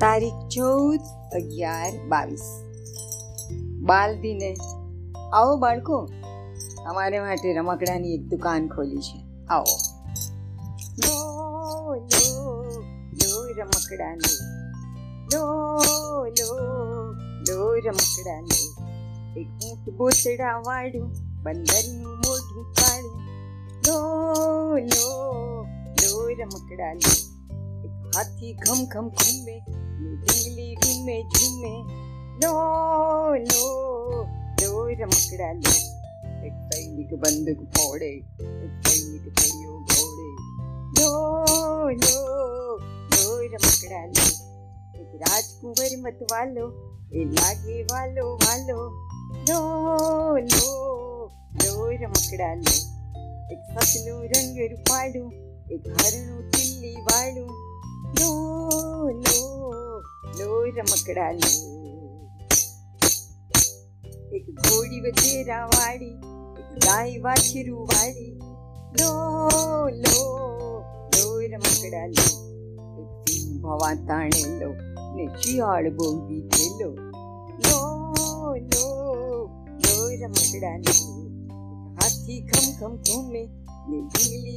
તારીખ ચૌદ અગિયાર બાવીસ. બાલ દિને આવો બાળકો, અમારે માટે રમકડાની એક દુકાન ખોલી છે. આવો. લો રમકડાની, લો લો લો લો એક ઊંટ બોતડા વાળું બંદરનું મોઢું કાળું લો લો લો રમકડા हाथी घम घम घूमे जंगली घूमे झूमे। लो लो लो रमकड़ा लो एक सैनिक बंदूक फोड़े, एक सैनिक परियो घोड़े। लो लो लो रमकड़ा लो एक राजकुंवर मत वालो, ए लागे वालो वालो। लो लो लो रमकड़ा लो एक सतलू रंग रूपाड़ू एक हरणू तिल्ली वाड़ू ટીલી વાળું લો લો લો રમકડા લો એક ઘોડી વધેરા વાળી એક ગાય વાછરું વાળી લો લો લો રમકડા લો એક સિંહ ભવા તાણેલો ને શિયાળ બહુ બીજેલો લો લો લો રમકડા લો એક હાથી ખમ ખમ ઘૂમે ને ઢીંગલી ગુમ ઝૂમ ઝૂમે